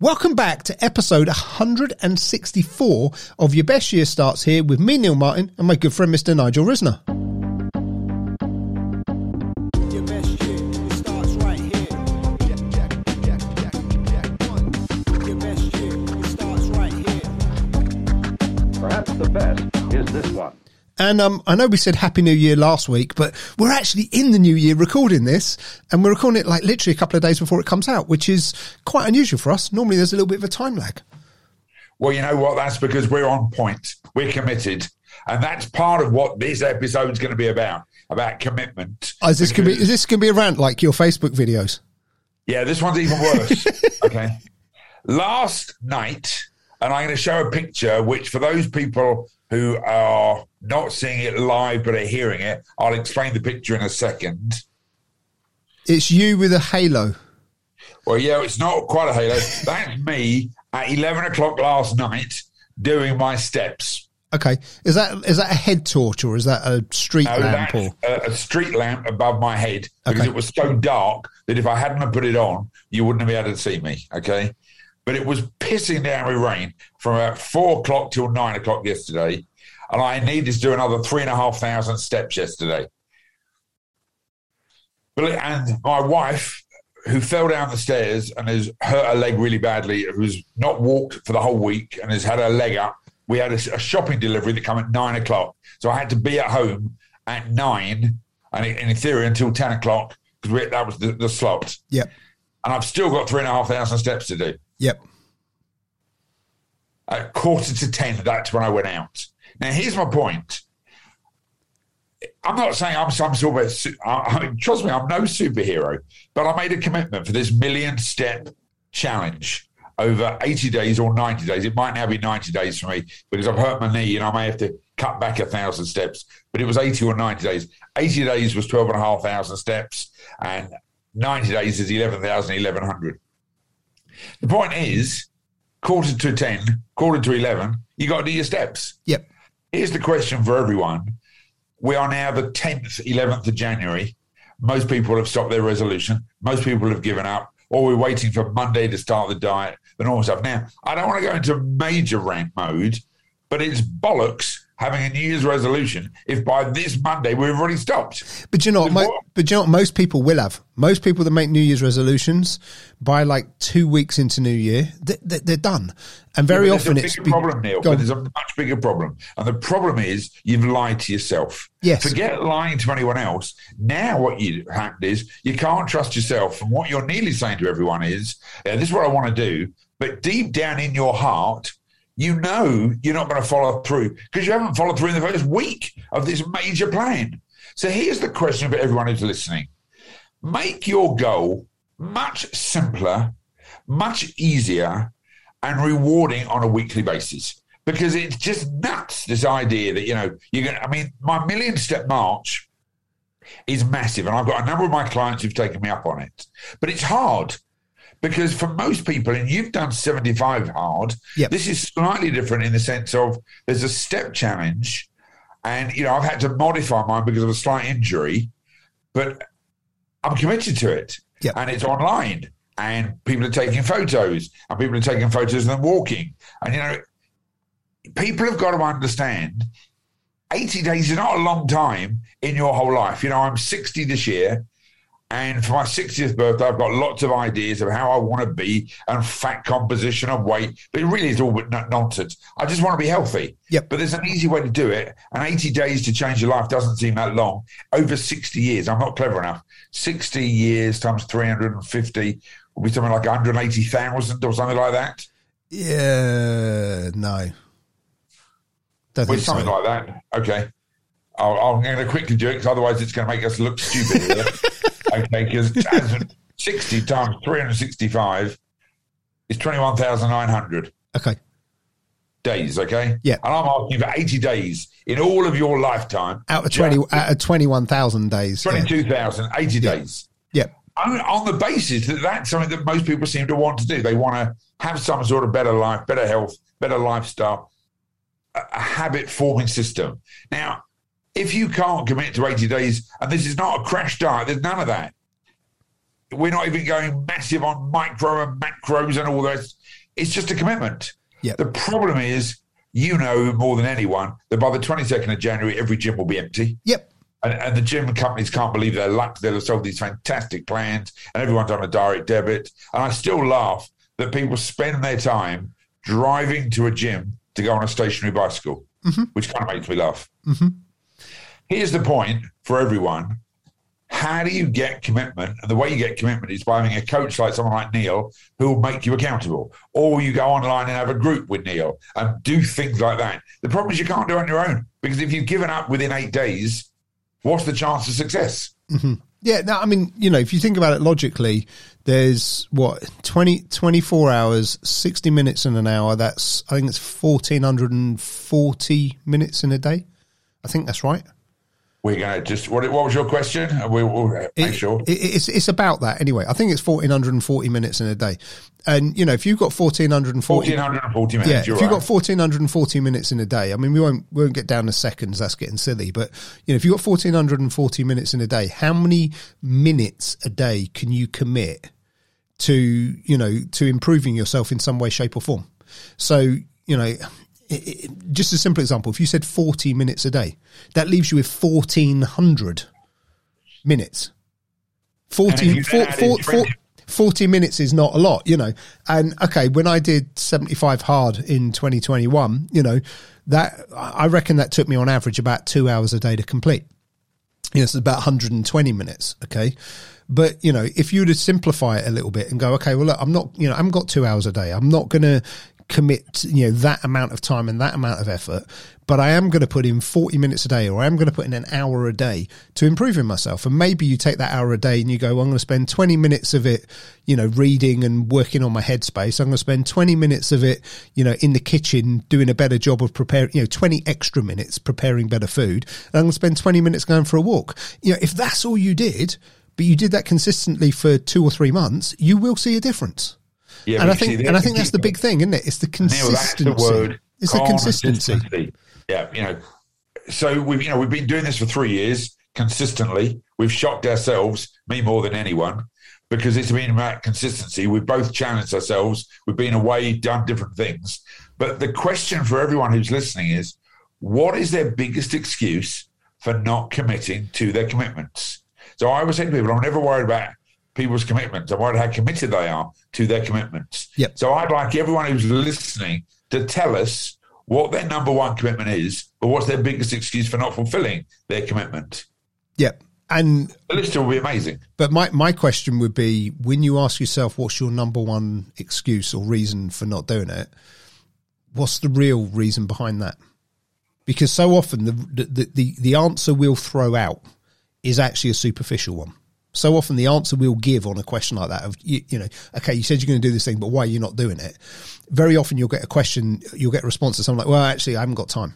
Welcome back to episode 164 of Your Best Year Starts here with me, Neil Martin, and my good friend, Mr. Nigel Risner. And um, I know we said Happy New Year last week, but we're actually in the new year recording this, and we're recording it like literally a couple of days before it comes out, which is quite unusual for us. Normally, there's a little bit of a time lag. Well, you know what? That's because we're on point. We're committed. And that's part of what this episode is going to be about, about commitment. Oh, is this be? Is this gonna be a rant like your Facebook videos? Yeah, this one's even worse. okay. Last night, and I'm going to show a picture, which for those people who are not seeing it live but are hearing it, I'll explain the picture in a second. It's you with a halo. Well, yeah, it's not quite a halo. That's me at 11 o'clock last night doing my steps. Okay, is that is that a head torch or is that a street No, lamp? Or a, a street lamp above my head because Okay. it was so dark that if I hadn't put it on, you wouldn't have been able to see me. Okay. But it was pissing down with rain from about four o'clock till nine o'clock yesterday. And I needed to do another three and a half thousand steps yesterday. And my wife, who fell down the stairs and has hurt her leg really badly, who's not walked for the whole week and has had her leg up, we had a, a shopping delivery that come at nine o'clock. So I had to be at home at nine and in theory until 10 o'clock because that was the, the slot. yep, And I've still got three and a half thousand steps to do. Yep. At quarter to 10, that's when I went out. Now, here's my point. I'm not saying I'm some sort of, I, I, trust me, I'm no superhero, but I made a commitment for this million step challenge over 80 days or 90 days. It might now be 90 days for me because I've hurt my knee and I may have to cut back a thousand steps, but it was 80 or 90 days. 80 days was 12 and a half thousand steps and 90 days is 11,000, 1100. The point is, quarter to 10, quarter to 11, you got to do your steps. Yep. Here's the question for everyone. We are now the 10th, 11th of January. Most people have stopped their resolution. Most people have given up, or we're waiting for Monday to start the diet, the normal stuff. Now, I don't want to go into major rant mode, but it's bollocks having a New Year's resolution if by this Monday we've already stopped. But you know, What? but you know, what most people will have. Most people that make New Year's resolutions by like two weeks into New Year, they, they're done. And very But often it's a bigger be- problem, Neil. But there's a much bigger problem, and the problem is you've lied to yourself. Yes. Forget lying to anyone else. Now, what you happened is you can't trust yourself, and what you're nearly saying to everyone is, yeah, "This is what I want to do," but deep down in your heart. You know you're not going to follow through because you haven't followed through in the first week of this major plan. So here's the question for everyone who's listening make your goal much simpler, much easier, and rewarding on a weekly basis. Because it's just nuts, this idea that, you know, you're going to, I mean, my million step march is massive. And I've got a number of my clients who've taken me up on it. But it's hard because for most people, and you've done 75 hard, Yep. this is slightly different in the sense of there's a step challenge. And, you know, I've had to modify mine because of a slight injury, but I'm committed to it. Yep. And it's online. And people are taking photos, and people are taking photos of them walking. And, you know, people have got to understand 80 days is not a long time in your whole life. You know, I'm 60 this year. And for my 60th birthday, I've got lots of ideas of how I want to be and fat composition and weight. But it really is all but nonsense. I just want to be healthy. Yep. But there's an easy way to do it. And 80 days to change your life doesn't seem that long. Over 60 years, I'm not clever enough. 60 years times 350 will be something like 180,000 or something like that. Yeah, no. Don't Well, something so. like that. Okay. I'll, I'm going to quickly do it because otherwise it's going to make us look stupid. okay, because 60 times 365 is 21,900 Okay. days, okay? Yeah. And I'm asking for 80 days in all of your lifetime. Out of 20, out of 21,000 days. yeah. 22,000, 80 Yeah. days. Yeah. on, on the basis that that's something that most people seem to want to do. They want to have some sort of better life, better health, better lifestyle, a, a habit forming system. Now, if you can't commit to 80 days, and this is not a crash diet, there's none of that. We're not even going massive on micro and macros and all this. It's just a commitment. Yep. The problem is, you know more than anyone that by the 22nd of January, every gym will be empty. Yep. And, and the gym companies can't believe their luck. They'll have sold these fantastic plans and everyone's on a direct debit. And I still laugh that people spend their time driving to a gym to go on a stationary bicycle, mm-hmm. which kind of makes me laugh. Mm-hmm. Here's the point for everyone. How do you get commitment? And the way you get commitment is by having a coach like someone like Neil who will make you accountable. Or you go online and have a group with Neil and do things like that. The problem is you can't do it on your own because if you've given up within eight days, what's the chance of success? Mm-hmm. Yeah, no, I mean, you know, if you think about it logically, there's what 20, 24 hours, 60 minutes in an hour. That's, I think it's 1440 minutes in a day. I think that's right. We're going to just, what, what was your question? Uh, we'll, we'll make It- sure. it- it's, it's about that anyway. I think it's 1440 minutes in a day. And, you know, if you've got 1440, 1440 minutes. yeah, if you've right. got 1440 minutes in a day, I mean, we won't, we won't get down to seconds. That's getting silly. But, you know, if you've got 1440 minutes in a day, how many minutes a day can you commit to, you know, to improving yourself in some way, shape or form? So, you know, it, it, just a simple example, if you said 40 minutes a day, that leaves you with 1400 minutes. 40, And if you four- then add four- in four- 20 40 minutes is not a lot, you know. And okay, when I did 75 hard in 2021, you know, that I reckon that took me on average about two hours a day to complete. You know, it's about 120 minutes. Okay. But, you know, if you were to simplify it a little bit and go, okay, well, look, I'm not, you know, I haven't got two hours a day. I'm not going to commit, you know, that amount of time and that amount of effort, but I am going to put in 40 minutes a day or I am going to put in an hour a day to improving myself. And maybe you take that hour a day and you go, well, I'm going to spend 20 minutes of it, you know, reading and working on my headspace. I'm going to spend 20 minutes of it, you know, in the kitchen doing a better job of preparing, you know, 20 extra minutes preparing better food. And I'm going to spend 20 minutes going for a walk. You know, if that's all you did, but you did that consistently for two or three months, you will see a difference. Yeah, and I you see, think, and I think that's the big thing, isn't it? It's the consistency. Neil, that's the word. It's the consistency. consistency. Yeah, you know. So we've you know we've been doing this for three years consistently. We've shocked ourselves, me more than anyone, because it's been about consistency. We've both challenged ourselves. We've been away, done different things. But the question for everyone who's listening is, what is their biggest excuse for not committing to their commitments? So I always say to people, I'm never worried about people's commitments. I'm worried how committed they are to their commitments. Yep. So I'd like everyone who's listening to tell us what their number one commitment is, but what's their biggest excuse for not fulfilling their commitment. Yeah. And The list will be amazing. But my, my question would be when you ask yourself what's your number one excuse or reason for not doing it, what's the real reason behind that? Because so often the the, the, the answer we'll throw out is actually a superficial one. So often the answer we'll give on a question like that of you, you know, okay, you said you're going to do this thing, but why are you not doing it? Very often you'll get a question, you'll get a response to something like, well, actually, I haven't got time.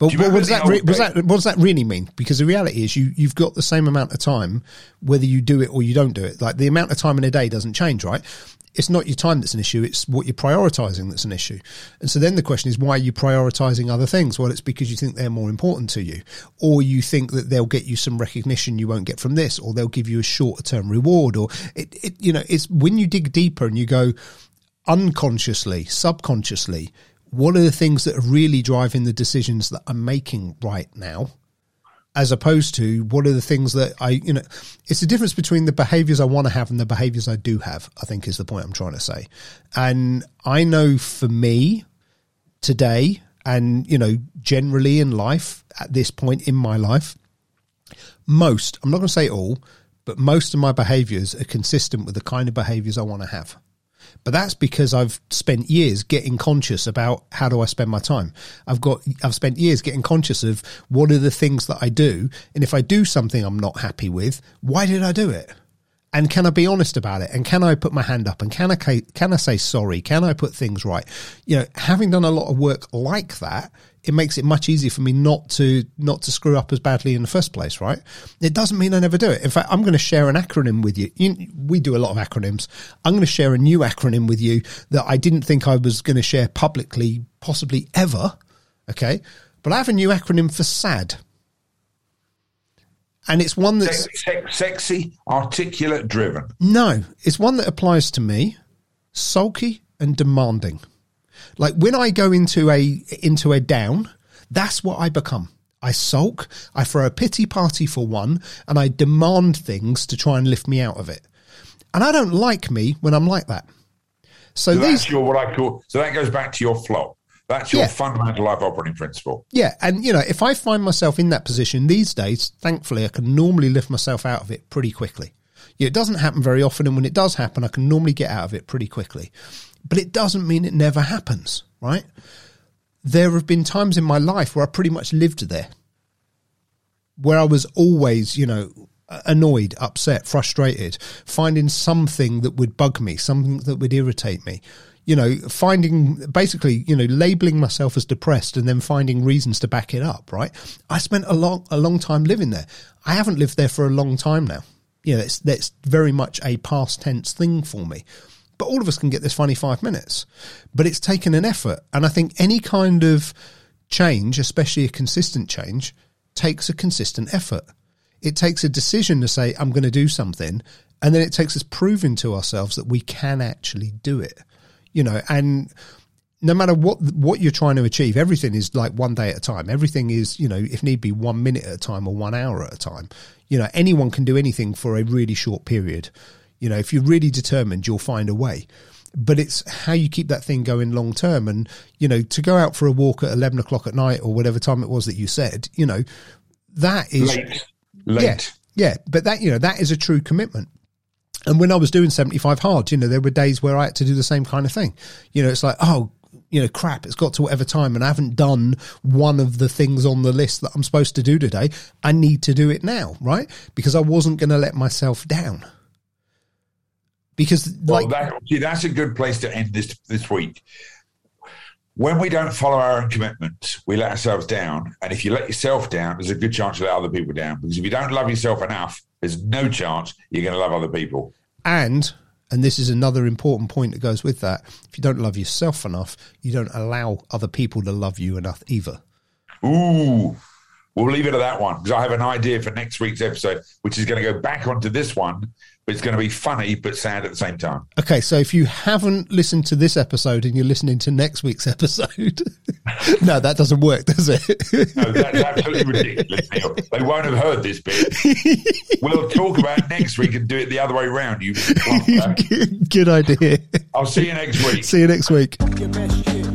But what, does that, re- was that what does that really mean? Because the reality is you you've got the same amount of time whether you do it or you don't do it. Like the amount of time in a day doesn't change, right? It's not your time that's an issue, it's what you're prioritizing that's an issue. And so then the question is why are you prioritizing other things? Well, it's because you think they're more important to you or you think that they'll get you some recognition you won't get from this or they'll give you a shorter term reward or it, it you know, it's when you dig deeper and you go unconsciously, subconsciously, what are the things that are really driving the decisions that I'm making right now? As opposed to what are the things that I, you know, it's the difference between the behaviors I want to have and the behaviors I do have, I think is the point I'm trying to say. And I know for me today, and, you know, generally in life at this point in my life, most, I'm not going to say all, but most of my behaviors are consistent with the kind of behaviors I want to have. But that's because I've spent years getting conscious about how do I spend my time. I've got, I've spent years getting conscious of what are the things that I do. And if I do something I'm not happy with, why did I do it? And can I be honest about it? And can I put my hand up? And can I, can I say sorry? Can I put things right? You know, having done a lot of work like that, it makes it much easier for me not to, not to screw up as badly in the first place, right? It doesn't mean I never do it. In fact, I'm going to share an acronym with you. you we do a lot of acronyms. I'm going to share a new acronym with you that I didn't think I was going to share publicly, possibly ever. Okay. But I have a new acronym for SAD. And it's one that's, Sex, sex, sexy, articulate, driven. no, it's one that applies to me. Sulky, and demanding. Like when I go into a into a down, that's what I become. I sulk, I throw a pity party for one, and I demand things to try and lift me out of it. And I don't like me when I'm like that. So, So these that's your what I call. So that goes back to your flop. That's your Yeah. fundamental life operating principle. Yeah, and you know, if I find myself in that position these days, thankfully I can normally lift myself out of it pretty quickly. Yeah, it doesn't happen very often, and when it does happen, I can normally get out of it pretty quickly. But it doesn't mean it never happens, right? There have been times in my life where I pretty much lived there, where I was always, you know, annoyed, upset, frustrated, finding something that would bug me, something that would irritate me. You know, finding basically, you know, labeling myself as depressed and then finding reasons to back it up, right? I spent a long a long time living there. I haven't lived there for a long time now. You know, it's that's very much a past tense thing for me. But all of us can get this funny five minutes. But it's taken an effort. And I think any kind of change, especially a consistent change, takes a consistent effort. It takes a decision to say, I'm going to do something. And then it takes us proving to ourselves that we can actually do it. You know, and no matter what what you're trying to achieve, everything is like one day at a time. Everything is, you know, if need be, one minute at a time or one hour at a time. You know, anyone can do anything for a really short period. You know, if you're really determined, you'll find a way. But it's how you keep that thing going long term. And, you know, to go out for a walk at 11 o'clock at night or whatever time it was that you said, you know, that is. Late, late. Yeah, yeah, but that you know that is a true commitment. And when I was doing seventy five hard, you know, there were days where I had to do the same kind of thing. You know, it's like, oh, you know, crap, it's got to whatever time, and I haven't done one of the things on the list that I'm supposed to do today. I need to do it now, right? Because I wasn't going to let myself down. Because Well, like, that, see, that's a good place to end this this week. When we don't follow our own commitments, we let ourselves down. And if you let yourself down, there's a good chance you let other people down. Because if you don't love yourself enough, there's no chance you're going to love other people. and and this is another important point that goes with that. If you don't love yourself enough, you don't allow other people to love you enough either. Ooh, we'll leave it at that one because I have an idea for next week's episode, which is going to go back onto this one, but it's going to be funny but sad at the same time. Okay, so if you haven't listened to this episode and you're listening to next week's episode, no, that doesn't work, does it? No, that's absolutely ridiculous, Neil. They won't have heard this bit. We'll talk about it next week and do it the other way around. You. Good idea. I'll see you next week. See you next week. Your best shit.